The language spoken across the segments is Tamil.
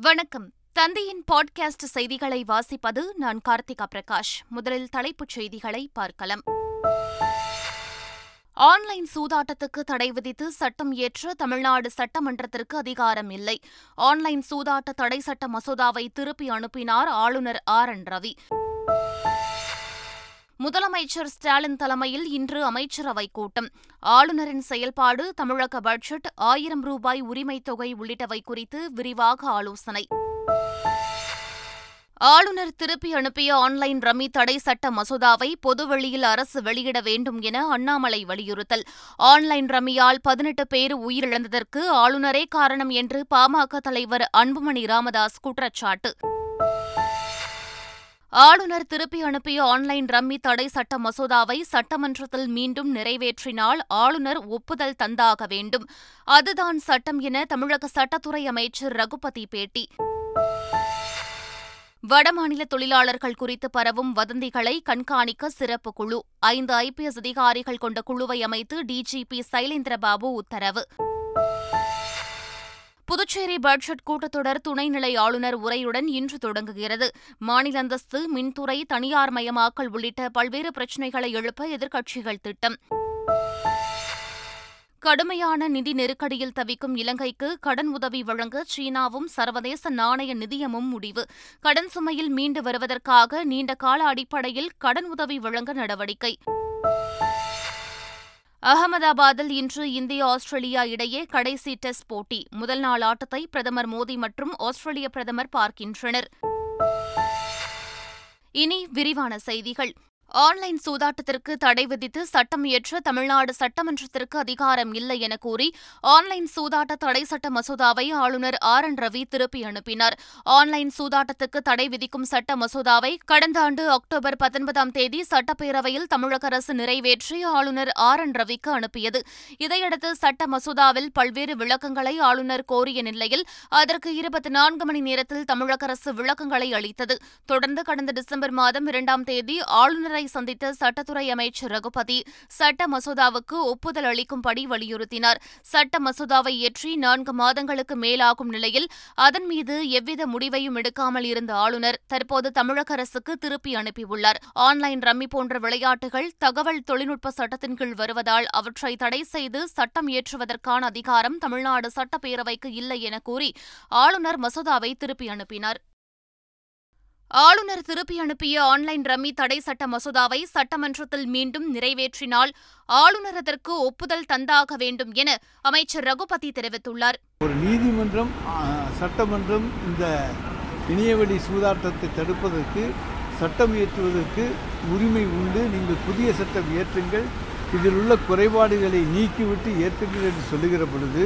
வணக்கம். தந்தையின் பாட்காஸ்ட் செய்திகளை வாசிப்பது நான் கார்த்திகா பிரகாஷ். முதலில் தலைப்புச் செய்திகளை பார்க்கலாம். ஆன்லைன் சூதாட்டத்துக்கு தடை விதித்து சட்டம் இயற்ற தமிழ்நாடு சட்டமன்றத்திற்கு அதிகாரம் இல்லை. ஆன்லைன் சூதாட்ட தடை சட்ட மசோதாவை திருப்பி அனுப்பினார் ஆளுநர் ஆர். என். ரவி. முதலமைச்சர் ஸ்டாலின் தலைமையில் இன்று அமைச்சரவைக் கூட்டம். ஆளுநரின் செயல்பாடு தமிழக பட்ஜெட் ஆயிரம் ரூபாய் உரிமைத் தொகை உள்ளிட்டவை குறித்து விரிவாக ஆலோசனை. ஆளுநர் திருப்பி அனுப்பிய ஆன்லைன் ரம்மி தடை சட்ட மசோதாவை பொதுவெளியில் அரசு வெளியிட வேண்டும் என அண்ணாமலை வலியுறுத்தல். ஆன்லைன் ரம்மியால் பதினெட்டு பேர் உயிரிழந்ததற்கு ஆளுநரே காரணம் என்று பாமக தலைவர் அன்புமணி ராமதாஸ் குற்றச்சாட்டு. ஆளுநர் திருப்பி அனுப்பிய ஆன்லைன் ரம்மி தடை சட்ட மசோதாவை சட்டமன்றத்தில் மீண்டும் நிறைவேற்றினால் ஆளுநர் ஒப்புதல் தந்தாக வேண்டும். அதுதான் சட்டம் என தமிழக சட்டத்துறை அமைச்சர் ரகுபதி பேட்டி. வடமாநில தொழிலாளர்கள் குறித்து பரவும் வதந்திகளை கண்காணிக்க சிறப்பு குழு. ஐந்து ஐபிஎஸ் அதிகாரிகள் கொண்ட குழுவை அமைத்து டிஜிபி சைலேந்திரபாபு உத்தரவு. புதுச்சேரி பட்ஜெட் கூட்டத்தொடர் துணைநிலை ஆளுநர் உரையுடன் இன்று தொடங்குகிறது. மாநில அந்தஸ்து மின்துறை தனியார் மயமாக்கல் உள்ளிட்ட பல்வேறு பிரச்சினைகளை எழுப்ப எதிர்க்கட்சிகள் திட்டம். கடுமையான நிதி நெருக்கடியில் தவிக்கும் இலங்கைக்கு கடன் உதவி வழங்க சீனாவும் சர்வதேச நாணய நிதியமும் முடிவு. கடன் சுமையில் மீண்டு வருவதற்காக நீண்ட கால அடிப்படையில் கடன் உதவி வழங்க நடவடிக்கை. அகமதாபாத்தில் இன்று இந்தியா ஆஸ்திரேலியா இடையே கடைசி டெஸ்ட் போட்டி. முதல் நாள் ஆட்டத்தை பிரதமர் மோடி மற்றும் ஆஸ்திரேலிய பிரதமர் பார்க்கின்றனர். இனி விரிவான செய்திகள். ஆன்லைன் சூதாட்டத்திற்கு தடை விதித்து சட்டம் இயற்ற தமிழ்நாடு சட்டமன்றத்திற்கு அதிகாரம் இல்லை என கூறி ஆன்லைன் சூதாட்ட தடை சட்ட மசோதாவை ஆளுநர் ஆர் என் ரவி திருப்பி அனுப்பினார். ஆன்லைன் சூதாட்டத்துக்கு தடை விதிக்கும் சட்ட மசோதாவை கடந்த ஆண்டு அக்டோபர் பத்தொன்பதாம் தேதி சட்டப்பேரவையில் தமிழக அரசு நிறைவேற்றி ஆளுநர் ஆர் என் ரவிக்கு அனுப்பியது. இதையடுத்து சட்ட மசோதாவில் பல்வேறு விளக்கங்களை ஆளுநர் கோரிய நிலையில் அதற்கு இருபத்தி நான்கு மணி நேரத்தில் தமிழக அரசு விளக்கங்களை அளித்தது. தொடர்ந்து கடந்த டிசம்பர் மாதம் இரண்டாம் தேதி ஆளுநரை ஆளுநரை சந்தித்த சட்டத்துறை அமைச்சர் ரகுபதி சட்ட மசோதாவுக்கு ஒப்புதல் அளிக்கும்படி வலியுறுத்தினார். சட்ட மசோதாவை இயற்றி நான்கு மாதங்களுக்கு மேலாகும் நிலையில் அதன் மீது எவ்வித முடிவையும் எடுக்காமல் இருந்த ஆளுநர் தற்போது தமிழக அரசுக்கு திருப்பி அனுப்பியுள்ளார். ஆன்லைன் ரம்மி போன்ற விளையாட்டுகள் தகவல் தொழில்நுட்ப சட்டத்தின் கீழ் வருவதால் அவற்றை தடை செய்து சட்டம் இயற்றுவதற்கான அதிகாரம் தமிழ்நாடு சட்டப்பேரவைக்கு இல்லை என கூறி ஆளுநர் மசோதாவை திருப்பி அனுப்பினார். ஆளுநர் திருப்பி அனுப்பிய ஆன்லைன் ரம்மி தடை சட்ட மசோதாவை சட்டமன்றத்தில் மீண்டும் நிறைவேற்றினால் ஆளுநர் அதற்கு ஒப்புதல் தந்தாக வேண்டும் என அமைச்சர் ரகுபதி தெரிவித்துள்ளார். ஒரு நீதிமன்றம் சட்டமன்றம் இந்த இணையவழி சூதாட்டத்தை தடுப்பதற்கு சட்டம் இயற்றுவதற்கு உரிமை உண்டு. நீங்கள் புதிய சட்டம் இயற்றுங்கள். இதில் உள்ள குறைபாடுகளை நீக்கிவிட்டு ஏற்றுங்கள் என்று சொல்லுகிற பொழுது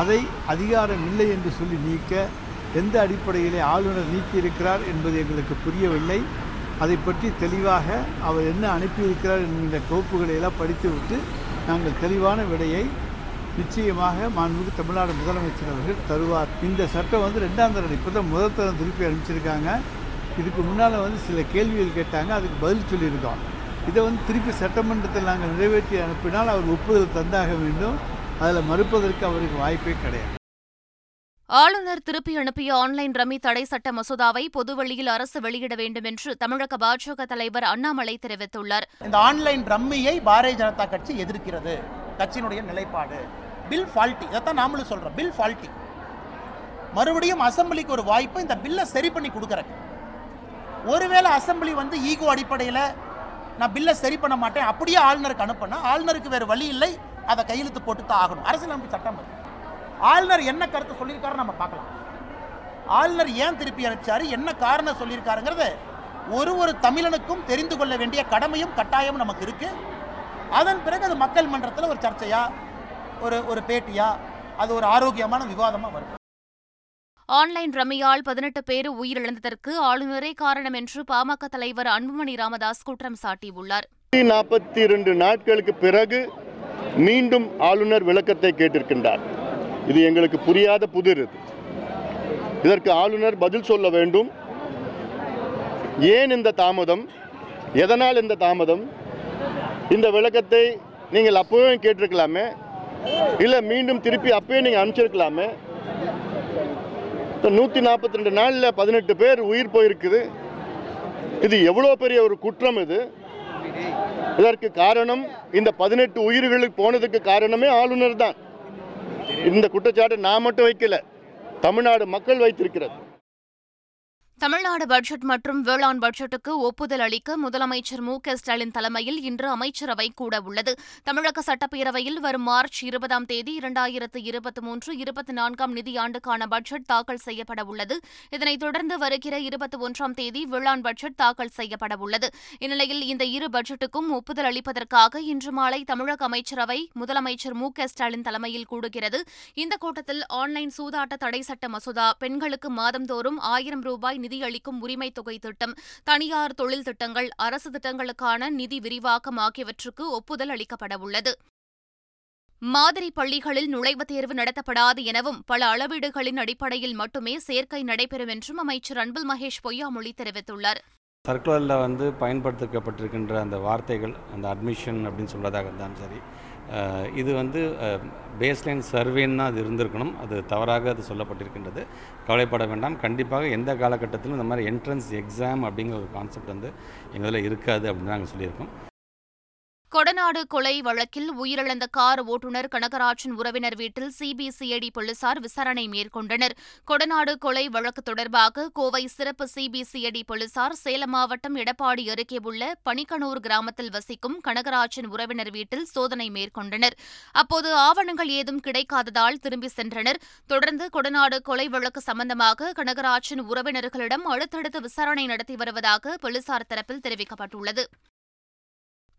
அதை அதிகாரம் இல்லை என்று சொல்லி நீக்க எந்த அடிப்படையிலே ஆளுநர் நீக்கியிருக்கிறார் என்பது எங்களுக்கு புரியவில்லை. அதை பற்றி தெளிவாக அவர் என்ன அனுப்பியிருக்கிறார் என்கின்ற கோப்புகளை எல்லாம் படித்துவிட்டு நாங்கள் தெளிவான விடையை நிச்சயமாக மாண்புமிகு தமிழ்நாடு முதலமைச்சர் அவர்கள் தருவார். இந்த சட்டம் வந்து ரெண்டாம் தரம் இப்போ தான் முதல் தரம் திருப்பி அனுப்பிச்சிருக்காங்க. இதுக்கு முன்னால் வந்து சில கேள்விகள் கேட்டாங்க அதுக்கு பதில் சொல்லியிருக்கோம். இதை வந்து திருப்பி சட்டமன்றத்தில் நாங்கள் நிறைவேற்றி அனுப்பினால் அவர் ஒப்புதல் தந்தாக வேண்டும். அதில் மறுப்பதற்கு அவருக்கு வாய்ப்பே கிடையாது. ஆளுநர் திருப்பி அனுப்பிய ஆன்லைன் ரம்மி தடை சட்ட மசோதாவை பொதுவெளியில் அரசு வெளியிட வேண்டும் என்று தமிழக பாஜக தலைவர் அண்ணாமலை தெரிவித்துள்ளார். இந்த ஆன்லைன் ரம்மியை பாரதிய ஜனதா கட்சி எதிர்க்கிறது. கட்சியினுடைய நிலைப்பாடு. பில் ஃபால்ட்டி இதைத்தான் நாமளும் சொல்றோம். பில் ஃபால்ட்டி மறுபடியும் அசம்பிளிக்கு ஒரு வாய்ப்பு இந்த பில்லை சரி பண்ணி கொடுக்குறக்கு. ஒருவேளை அசம்பிளி வந்து ஈகோ அடிப்படையில் நான் பில்லை சரி பண்ண மாட்டேன். அப்படியே ஆளுநருக்கு அனுப்பினா ஆளுநருக்கு வேறு வழி இல்லை. அதை கையெழுத்து போட்டு தான் ஆகணும். அரசியலமைப்பு சட்டம் ஆளுநர் என்ன கருத்தை சொல்லியிருக்காரு நம்ம பார்க்கலாம். ஆளுநர் ஏன் திருப்பி அனுப்பிச்சாரு? என்ன காரணம் சொல்லியிருக்காருங்கிறத ஒரு ஒரு தமிழனுக்கும் தெரிந்து கொள்ள வேண்டிய கடமையும் கட்டாயமும் நமக்கு இருக்கு. அதன் பிறகு அது மக்கள் மன்றத்தில் ஒரு சர்ச்சையா ஒரு ஒரு பேட்டியா அது ஒரு ஆரோக்கியமான விவாதமா வரும். ஆன்லைன் ரம்மியால் பதினெட்டு பேர் உயிரிழந்ததற்கு ஆளுநரே காரணம் என்று பாமக தலைவர் அன்புமணி ராமதாஸ் குற்றம் சாட்டியுள்ளார். நாற்பத்தி இரண்டு நாட்களுக்கு பிறகு மீண்டும் ஆளுநர் விளக்கத்தை கேட்டிருக்கின்றார். இது எங்களுக்கு புரியாத புதிர் இது. இதற்கு ஆளுநர் பதில் சொல்ல வேண்டும். ஏன் இந்த தாமதம்? எதனால் இந்த தாமதம்? இந்த விளக்கத்தை நீங்கள் அப்போவே கேட்டிருக்கலாமே? இல்லை மீண்டும் திருப்பி அப்பயே நீங்கள் அனுப்பிச்சிருக்கலாமே? இப்போ நூற்றி நாற்பத்தி ரெண்டு நாளில் பதினெட்டு பேர் உயிர் போயிருக்குது. இது எவ்வளோ பெரிய ஒரு குற்றம் இது? இதற்கு காரணம் இந்த பதினெட்டு உயிர்களுக்கு போனதுக்கு காரணமே ஆளுநர் தான். இந்த குற்றச்சாட்டு நான் மட்டும் வைக்கல தமிழ்நாடு மக்கள் வைத்திருக்கிறது. தமிழ்நாடு பட்ஜெட் மற்றும் வேளாண் பட்ஜெட்டுக்கு ஒப்புதல் அளிக்க முதலமைச்சர் மு க ஸ்டாலின் தலைமையில் இன்று அமைச்சரவை கூட உள்ளது தமிழக சட்டப்பேரவையில் வரும் மார்ச் இருபதாம் தேதி இரண்டாயிரத்து இருபத்தி மூன்று இருபத்தி நான்காம் நிதியாண்டுக்கான பட்ஜெட் தாக்கல் செய்யப்பட உள்ளது. இதனைத் தொடர்ந்து வருகிற இருபத்தி ஒன்றாம் தேதி வேளாண் பட்ஜெட் தாக்கல் செய்யப்பட உள்ளது. இந்நிலையில் இந்த இரு பட்ஜெட்டுக்கும் ஒப்புதல் அளிப்பதற்காக இன்று மாலை தமிழக அமைச்சரவை முதலமைச்சர் மு க ஸ்டாலின் தலைமையில் கூடுகிறது. இந்த கூட்டத்தில் ஆன்லைன் சூதாட்ட தடை சட்ட மசோதா பெண்களுக்கு மாதந்தோறும் ஆயிரம் ரூபாய் நிதியளிக்கும் உரிமை தொகை திட்டம் தனியார் தொழில் திட்டங்கள் அரசு திட்டங்களுக்கான நிதி விரிவாக்கம் ஆகியவற்றுக்கு ஒப்புதல் அளிக்கப்படவுள்ளது மாதிரி பள்ளிகளில் நுழைவுத் தேர்வு நடத்தப்படாது எனவும் பல அளவீடுகளின் அடிப்படையில் மட்டுமே சேர்க்கை நடைபெறும் என்றும் அமைச்சர் அன்பில் மகேஷ் பொய்யாமொழி தெரிவித்துள்ளார். சர்க்குலரில் வந்து பயன்படுத்தப்பட்டிருக்கின்ற அந்த வார்த்தைகள் அந்த அட்மிஷன் அப்படின்னு சொல்கிறதாக இருந்தாலும் சரி. இது வந்து பேஸ்லைன் சர்வேன்னு அது இருந்திருக்கணும். அது தவறாக அது சொல்லப்பட்டிருக்கின்றது. கவலைப்பட வேண்டாம். கண்டிப்பாக எந்த காலகட்டத்திலும் இந்த மாதிரி என்ட்ரன்ஸ் எக்ஸாம் அப்படிங்கிற ஒரு கான்செப்ட் வந்து எங்களில் இருக்காது அப்படின்னு நாங்கள் சொல்லியிருக்கோம். கொடநாடு கொலை வழக்கில் உயிரிழந்த கார் ஓட்டுநர் கனகராஜன் உறவினர் வீட்டில் சிபிசிஐடி போலீசார் விசாரணை மேற்கொண்டனர். கொடநாடு கொலை வழக்கு தொடர்பாக கோவை சிறப்பு சிபிசிஐடி போலீசார் சேலம் மாவட்டம் எடப்பாடி அருகே உள்ள பனிக்கனூர் கிராமத்தில் வசிக்கும் கனகராஜன் உறவினர் வீட்டில் சோதனை மேற்கொண்டனர். அப்போது ஆவணங்கள் ஏதும் கிடைக்காததால் திரும்பி சென்றனர். தொடர்ந்து கொடநாடு கொலை வழக்கு சம்பந்தமாக கனகராஜன் உறவினர்களிடம் அடுத்தடுத்து விசாரணை நடத்தி வருவதாக போலீசார் தரப்பில் தெரிவிக்கப்பட்டுள்ளது.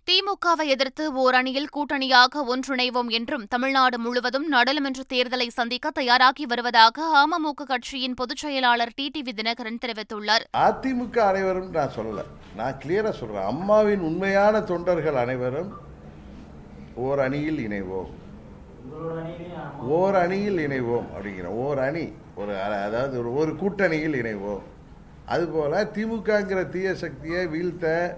திமுகவை எதிர்த்து ஓர் அணியில் கூட்டணியாக ஒன்றிணைவோம் என்றும் தமிழ்நாடு முழுவதும் நாடாளுமன்ற தேர்தலை சந்திக்க தயாராகி வருவதாக அமமுக கட்சியின் பொதுச் செயலாளர் டிடிவி தினகரன் தெரிவித்துள்ளார். அதிமுக அனைவரும் நான் சொல்லல. நான் கிளியரா சொல்றேன். அம்மாவின் உண்மையான தொண்டர்கள் அனைவரும் ஓர் அணியில் இணைவோம். ஓர் அணியில் இணைவோம் அப்படிங்கிற ஓர் அணி ஒரு அதாவது ஒரு ஒரு கூட்டணியில் இணைவோம். அதுபோல திமுகங்கிற தீய சக்தியை வீழ்த்த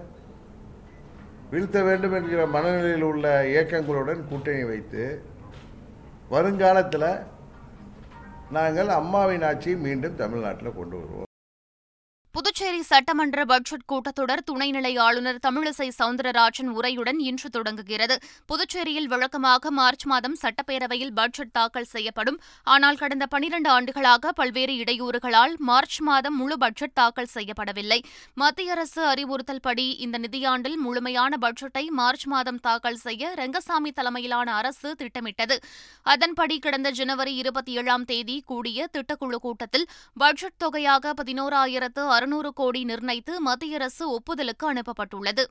வீழ்த்த வேண்டும் என்கிற மனநிலையில் உள்ள இயக்கங்களுடன் கூட்டணி வைத்து வருங்காலத்தில் நாங்கள் அம்மாவின் ஆட்சியை மீண்டும் தமிழ்நாட்டில் கொண்டு வருவோம். புதுச்சேரி சட்டமன்ற பட்ஜெட் கூட்டத்தொடர் துணைநிலை ஆளுநர் தமிழிசை சவுந்தரராஜன் உரையுடன் இன்று தொடங்குகிறது. புதுச்சேரியில் வழக்கமாக மார்ச் மாதம் சட்டப்பேரவையில் பட்ஜெட் தாக்கல் செய்யப்படும். ஆனால் கடந்த பனிரண்டு ஆண்டுகளாக பல்வேறு இடையூறுகளால் மார்ச் மாதம் முழு பட்ஜெட் தாக்கல் செய்யப்படவில்லை. மத்திய அரசு அறிவுறுத்தல் படி இந்த நிதியாண்டில் முழுமையான பட்ஜெட்டை மார்ச் மாதம் தாக்கல் செய்ய ரங்கசாமி தலைமையிலான அரசு திட்டமிட்டது. அதன்படி கடந்த ஜனவரி இருபத்தி ஏழாம் தேதி கூடிய திட்டக்குழு கூட்டத்தில் பட்ஜெட் தொகையாக பதினோராயிரத்து அறுநூறு கோடி நிர்ணயித்து மத்திய அரசு ஒப்புதலுக்கு அனுப்பப்பட்டுள்ளது.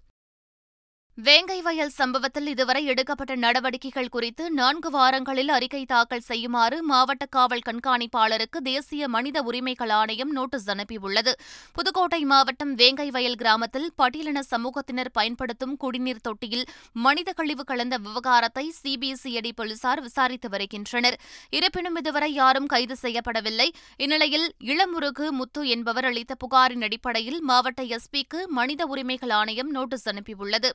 வேங்கை வயல் சம்பவத்தில் இதுவரை எடுக்கப்பட்ட நடவடிக்கைகள் குறித்து நான்கு வாரங்களில் அறிக்கை தாக்கல் செய்யுமாறு மாவட்ட காவல் கண்காணிப்பாளருக்கு தேசிய மனித உரிமைகள் ஆணையம் நோட்டீஸ் அனுப்பியுள்ளது. புதுக்கோட்டை மாவட்டம் வேங்கை வயல் கிராமத்தில் பட்டியலின சமூகத்தினர் பயன்படுத்தும் குடிநீர் தொட்டியில் மனித கழிவு கலந்த விவகாரத்தை சிபிசிஐடி போலீசார் விசாரித்து வருகின்றனர். இருப்பினும் இதுவரை யாரும் கைது செய்யப்படவில்லை. இந்நிலையில் இளமுருகு முத்து என்பவர் அளித்த புகாரின் அடிப்படையில் மாவட்ட எஸ்பிக்கு மனித உரிமைகள் ஆணையம் நோட்டீஸ் அனுப்பியுள்ளது.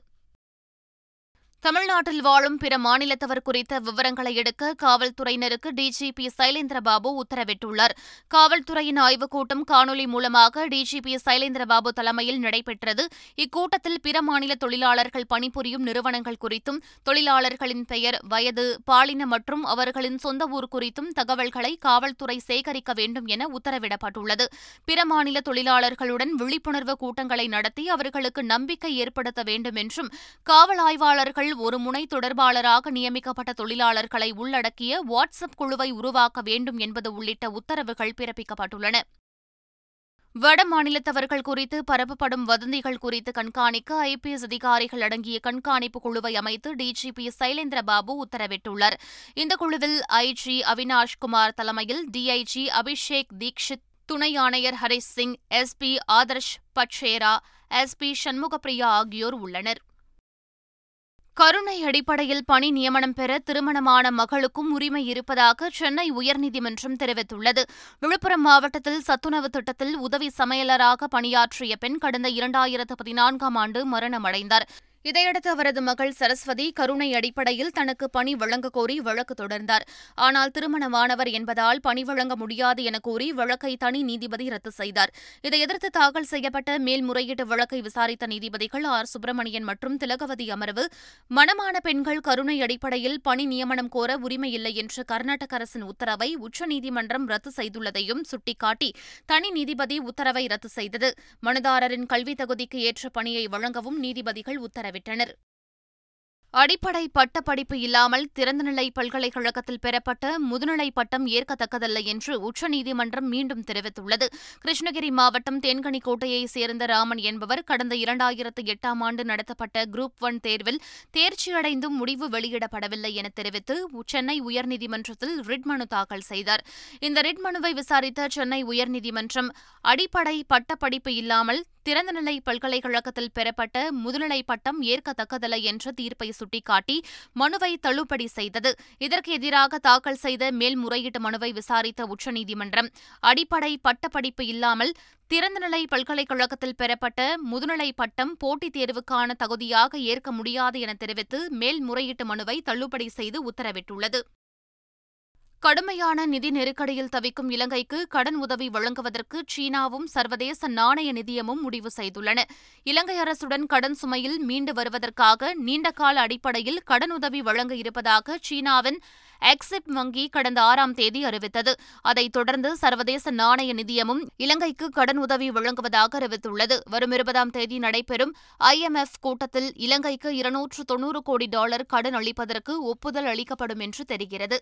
தமிழ்நாட்டில் வாழும் பிற மாநிலத்தவர் குறித்த விவரங்களை எடுக்க காவல்துறையினருக்கு டிஜிபி சைலேந்திரபாபு உத்தரவிட்டுள்ளார். காவல்துறையின் ஆய்வுக் கூட்டம் காணொலி மூலமாக டிஜிபி சைலேந்திரபாபு தலைமையில் நடைபெற்றது. இக்கூட்டத்தில் பிற மாநில தொழிலாளர்கள் பணிபுரியும் நிறுவனங்கள் குறித்தும் தொழிலாளர்களின் பெயர் வயது பாலின மற்றும் அவர்களின் சொந்த ஊர் குறித்தும் தகவல்களை காவல்துறை சேகரிக்க வேண்டும் என உத்தரவிடப்பட்டுள்ளது. பிற மாநில தொழிலாளர்களுடன் விழிப்புணர்வு கூட்டங்களை நடத்தி அவர்களுக்கு நம்பிக்கை ஏற்படுத்த வேண்டும் என்றும் காவல் ஆய்வாளர்கள் ஒரு முனை தொடர்பாளராக நியமிக்கப்பட்ட தொழிலாளர்களை உள்ளடக்கிய வாட்ஸ்அப் குழுவை உருவாக்க வேண்டும் என்பது உள்ளிட்ட உத்தரவுகள் பிறப்பிக்கப்பட்டுள்ளன. வட மாநிலத்தவர்கள் குறித்து பரப்பப்படும் வதந்திகள் குறித்து கண்காணிக்க ஐபிஎஸ் அதிகாரிகள் அடங்கிய கண்காணிப்பு குழுவை அமைத்து டிஜிபி சைலேந்திரபாபு உத்தரவிட்டுள்ளார். இந்த குழுவில் ஐஜி அவினாஷ் குமார் தலைமையில் டிஐஜி அபிஷேக் தீக்ஷித் துணை ஆணையர் ஹரிஷ் சிங் எஸ்பி ஆதர்ஷ் பட்சேரா எஸ்பி சண்முகப்பிரியா ஆகியோர் உள்ளனர். கருணை அடிப்படையில் பணி நியமனம் பெற திருமணமான மகளுக்கும் உரிமை இருப்பதாக சென்னை உயர்நீதிமன்றம் தெரிவித்துள்ளது. விழுப்புரம் மாவட்டத்தில் சத்துணவு திட்டத்தில் உதவி சமையலராக பணியாற்றிய பெண் கடந்த இரண்டாயிரத்து பதினான்காம் ஆண்டு மரணமடைந்தார். இதையடுத்து அவரது மகள் சரஸ்வதி கருணை அடிப்படையில் தனக்கு பணி வழங்க கோரி வழக்கு தொடர்ந்தார். ஆனால் திருமணமானவர் என்பதால் பணி வழங்க முடியாது என கூறி வழக்கை தனி நீதிபதி ரத்து செய்தார். இதை எதிர்த்து தாக்கல் செய்யப்பட்ட மேல்முறையீட்டு வழக்கை விசாரித்த நீதிபதிகள் ஆர். சுப்பிரமணியன் மற்றும் திலகவதி அமர்வு மணமான பெண்கள் கருணை அடிப்படையில் பணி நியமனம் கோர உரிமையில்லை என்று கர்நாடக அரசின் உத்தரவை உச்சநீதிமன்றம் ரத்து செய்துள்ளதையும் சுட்டிக்காட்டி தனி நீதிபதி உத்தரவை ரத்து செய்தது. மனுதாரரின் கல்வித் தகுதிக்கு ஏற்ற பணியை வழங்கவும் நீதிபதிகள் உத்தரவிட்டனர். உத்தரவிட்டனர் அடிப்படை பட்டப்படிப்பு இல்லாமல் திறந்தநிலை பல்கலைக்கழகத்தில் பெறப்பட்ட முதுநிலை பட்டம் ஏற்கத்தக்கதல்ல என்று உச்சநீதிமன்றம் மீண்டும் தெரிவித்துள்ளது. கிருஷ்ணகிரி மாவட்டம் தேன்கனிக்கோட்டையைச் சேர்ந்த ராமன் என்பவர் கடந்த இரண்டாயிரத்து எட்டாம் ஆண்டு நடத்தப்பட்ட குரூப் ஒன் தேர்வில் தேர்ச்சியடைந்தும் முடிவு வெளியிடப்படவில்லை என தெரிவித்து சென்னை உயர்நீதிமன்றத்தில் ரிட் மனு தாக்கல் செய்தார். இந்த ரிட் மனுவை விசாரித்த சென்னை உயர்நீதிமன்றம் அடிப்படை பட்டப்படிப்பு இல்லாமல் திறந்தநிலை பல்கலைக்கழகத்தில் பெறப்பட்ட முதுநிலை பட்டம் ஏற்கத்தக்கதல்ல என்ற தீர்ப்பை சுட்டிக்காட்டி மனுவை தள்ளுபடி செய்தது. இதற்கு எதிராக தாக்கல் செய்த மேல்முறையீட்டு மனுவை விசாரித்த உச்சநீதிமன்றம் அடிப்படை பட்டப்படிப்பு இல்லாமல் திறந்தநிலை பல்கலைக்கழகத்தில் பெறப்பட்ட முதுநிலை பட்டம் போட்டித் தேர்வுக்கான தகுதியாக ஏற்க முடியாது என தெரிவித்து மேல்முறையீட்டு மனுவை தள்ளுபடி செய்து உத்தரவிட்டுள்ளது. கடுமையான நிதி நெருக்கடியில் தவிக்கும் இலங்கைக்கு கடன் உதவி வழங்குவதற்கு சீனாவும் சர்வதேச நாணய நிதியமும் முடிவு செய்துள்ளன. இலங்கை அரசுடன் கடன் சுமையில் மீண்டு வருவதற்காக நீண்டகால அடிப்படையில் கடனுதவி வழங்க இருப்பதாக சீனாவின் எக்ஸிப் வங்கி கடந்த ஆறாம் தேதி அறிவித்தது. அதைத் தொடர்ந்து சர்வதேச நாணய நிதியமும் இலங்கைக்கு கடன் உதவி வழங்குவதாக அறிவித்துள்ளது. வரும் இருபதாம் தேதி நடைபெறும் ஐஎம்எஃப் கூட்டத்தில் இலங்கைக்கு இருநூற்று தொன்னூறு கோடி டாலர் கடன் அளிப்பதற்கு ஒப்புதல் அளிக்கப்படும் என்று தெரிகிறது.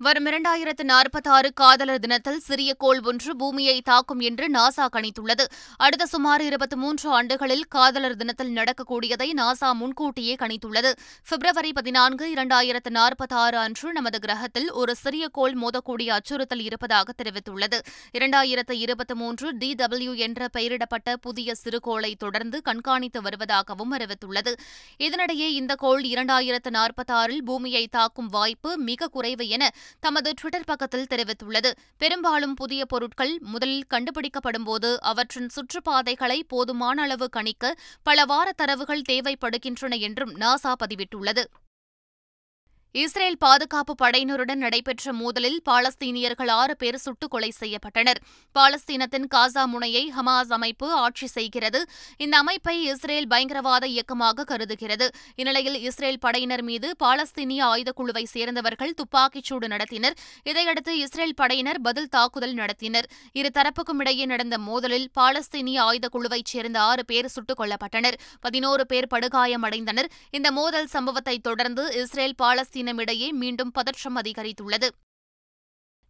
வரும் இரண்டாயிரத்து நாற்பத்தாறு காதலர் தினத்தில் சிறிய கோள் ஒன்று பூமியை தாக்கும் என்று நாசா கணித்துள்ளது. அடுத்த சுமார் இருபத்தி மூன்று ஆண்டுகளில் காதலர் தினத்தில் நடக்கக்கூடியதை நாசா முன்கூட்டியே கணித்துள்ளது. பிப்ரவரி பதினான்கு இரண்டாயிரத்து நாற்பத்தாறு அன்று நமது கிரகத்தில் ஒரு சிறிய கோள் மோதக்கூடிய அச்சுறுத்தல் இருப்பதாக தெரிவித்துள்ளது. இரண்டாயிரத்து இருபத்தி மூன்று டி டபிள்யூ என்ற பெயரிடப்பட்ட புதிய சிறுகோளை தொடர்ந்து கண்காணித்து வருவதாகவும் அறிவித்துள்ளது. இதனிடையே இந்த கோள் இரண்டாயிரத்து நாற்பத்தாறில் பூமியை தாக்கும் வாய்ப்பு மிக குறைவு என தமது டுவிட்டர் பக்கத்தில் தெரிவித்துள்ளது. பெரும்பாலும் புதிய பொருட்கள் முதலில் கண்டுபிடிக்கப்படும்போது அவற்றின் சுற்றுப்பாதைகளை போதுமான அளவு கணிக்க பல வார தரவுகள் தேவைப்படுகின்றன என்றும் நாசா பதிவிட்டுள்ளது. இஸ்ரேல் பாதுகாப்பு படையினருடன் நடைபெற்ற மோதலில் பாலஸ்தீனியர்கள் ஆறு பேர் சுட்டுக் கொலை செய்யப்பட்டனர். பாலஸ்தீனத்தின் காசா முனையை ஹமாஸ் அமைப்பு ஆட்சி செய்கிறது. இந்த அமைப்பை இஸ்ரேல் பயங்கரவாத இயக்கமாக கருதுகிறது. இந்நிலையில் இஸ்ரேல் படையினர் மீது பாலஸ்தீனிய ஆயுதக்குழுவை சேர்ந்தவர்கள் துப்பாக்கிச்சூடு நடத்தினர். இதையடுத்து இஸ்ரேல் படையினர் பதில் தாக்குதல் நடத்தினர். இரு தரப்புக்கும் இடையே நடந்த மோதலில் பாலஸ்தீனிய ஆயுதக்குழுவைச் சேர்ந்த ஆறு பேர் சுட்டுக் கொல்லப்பட்டனர். பதினோரு பேர் படுகாயமடைந்தனர். இந்த மோதல் சம்பவத்தை தொடர்ந்து இஸ்ரேல் பாலஸ்தீன் பாலஸ்தீனமிடையே மீண்டும் பதற்றம் அதிகரித்துள்ளது.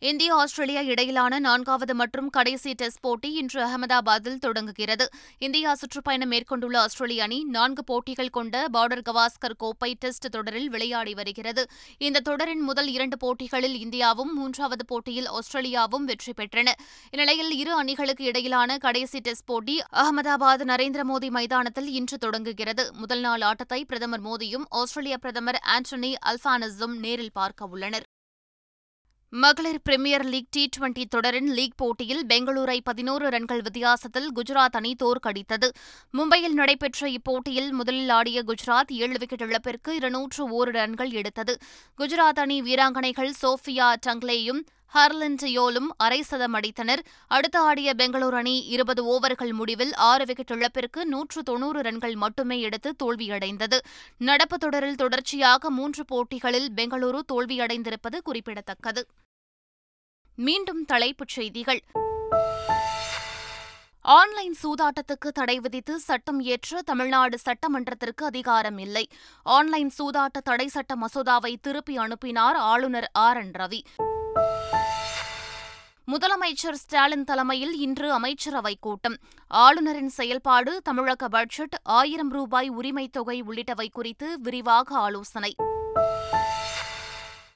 இந்தியா ஆஸ்திரேலியா இடையிலான நான்காவது மற்றும் கடைசி டெஸ்ட் போட்டி இன்று அகமதாபாத்தில் தொடங்குகிறது. இந்தியா சுற்றுப்பயணம் மேற்கொண்டுள்ள ஆஸ்திரேலிய அணி நான்கு போட்டிகள் கொண்ட பார்டர் கவாஸ்கர் கோப்பை டெஸ்ட் தொடரில் விளையாடி வருகிறது. இந்த தொடரின் முதல் இரண்டு போட்டிகளில் இந்தியாவும் மூன்றாவது போட்டியில் ஆஸ்திரேலியாவும் வெற்றி பெற்றன. இந்நிலையில் இரு அணிகளுக்கு இடையிலான கடைசி டெஸ்ட் போட்டி அகமதாபாத் நரேந்திர மோடி மைதானத்தில் இன்று தொடங்குகிறது. முதல் நாள் ஆட்டத்தை பிரதமர் மோடியும் ஆஸ்திரேலிய பிரதமர் ஆண்டனி அல்பானஸும் நேரில் பார்க்க உள்ளனர். மகளிர் பிரிமியர் லீக் டி டுவெண்டி தொடரின் லீக் போட்டியில் பெங்களூரை பதினோரு ரன்கள் வித்தியாசத்தில் குஜராத் அணி தோற்கடித்தது. மும்பையில் நடைபெற்ற இப்போட்டியில் முதலில் ஆடிய குஜராத் ஏழு விக்கெட் இழப்பிற்கு இருநூற்று ஓரு ரன்கள் எடுத்தது. குஜராத் அணி வீராங்கனைகள் சோஃபியா டங்லேயும் ஹர்லின் டியோலும் அரை சதம் அடித்தனர். அடுத்து ஆடிய பெங்களூரு அணி இருபது ஓவர்கள் முடிவில் ஆறு விக்கெட் இழப்பிற்கு நூற்று தொன்னூறு ரன்கள் மட்டுமே எடுத்து தோல்வியடைந்தது. நடப்பு தொடரில் தொடர்ச்சியாக மூன்று போட்டிகளில் பெங்களூரு தோல்வியடைந்திருப்பது குறிப்பிடத்தக்கது. மீண்டும் தலைப்புச் செய்திகள். ஆன்லைன் சூதாட்டத்துக்கு தடை விதித்து சட்டம் இயற்ற தமிழ்நாடு சட்டமன்றத்திற்கு அதிகாரம் இல்லை. ஆன்லைன் சூதாட்ட தடை சட்ட மசோதாவை திருப்பி அனுப்பினார் ஆளுநர் ஆர். என். ரவி. முதலமைச்சர் ஸ்டாலின் தலைமையில் இன்று அமைச்சரவை கூட்டம். ஆளுநரின் செயல்பாடு தமிழக பட்ஜெட் ஆயிரம் ரூபாய் உரிமைத் தொகை உள்ளிட்டவை குறித்து விரிவாக ஆலோசனை.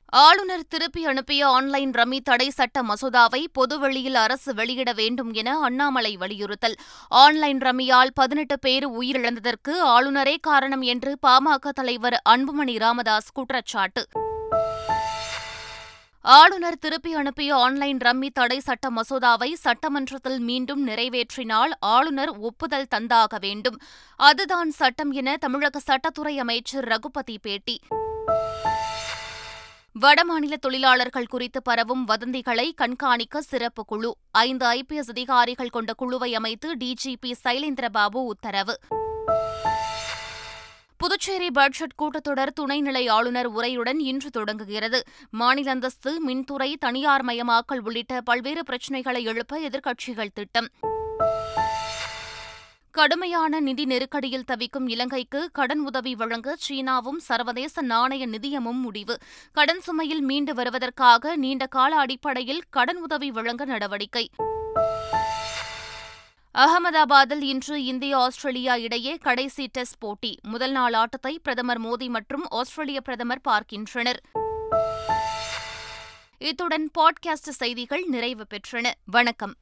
ஆளுநர் திருப்பி அனுப்பிய ஆன்லைன் ரம்மி தடை சட்ட மசோதாவை பொதுவெளியில் அரசு வெளியிட வேண்டும் என அண்ணாமலை வலியுறுத்தல். ஆன்லைன் ரம்மியால் பதினெட்டு பேர் உயிரிழந்ததற்கு ஆளுநரே காரணம் என்று பாமக தலைவர் அன்புமணி ராமதாஸ் குற்றச்சாட்டு. ஆளுநர் திருப்பி அனுப்பிய ஆன்லைன் ரம்மி தடை சட்ட மசோதாவை சட்டமன்றத்தில் மீண்டும் நிறைவேற்றினால் ஆளுநர் ஒப்புதல் தந்தாக வேண்டும். அதுதான் சட்டம் என தமிழக சட்டத்துறை அமைச்சர் ரகுபதி பேட்டி. வடமாநில தொழிலாளர்கள் குறித்து பரவும் வதந்திகளை கண்காணிக்க சிறப்பு குழு. ஐந்து ஐபிஎஸ் அதிகாரிகள் கொண்ட குழுவை அமைத்து டிஜிபி சைலேந்திரபாபு உத்தரவு. புதுச்சேரி பட்ஜெட் கூட்டத்தொடர் துணைநிலை ஆளுநர் உரையுடன் இன்று தொடங்குகிறது. மாநில அந்தஸ்து மின்துறை தனியார் மயமாக்கல் உள்ளிட்ட பல்வேறு பிரச்சினைகளை எழுப்ப எதிர்க்கட்சிகள் திட்டம். கடுமையான நிதி நெருக்கடியில் தவிக்கும் இலங்கைக்கு கடன் உதவி வழங்க சீனாவும் சர்வதேச நாணய நிதியமும் முடிவு. கடன் சுமையில் மீண்டு வருவதற்காக நீண்ட கால அடிப்படையில் கடன் உதவி வழங்க நடவடிக்கை. அகமதாபாத்தில் இன்று இந்தியா ஆஸ்திரேலியா இடையே கடைசி டெஸ்ட் போட்டி. முதல் நாள் ஆட்டத்தை பிரதமர் மோடி மற்றும் ஆஸ்திரேலிய பிரதமர் பார்க்கின்றனர். இத்துடன் பாட்காஸ்ட் செய்திகள் நிறைவு பெற்றன. வணக்கம்.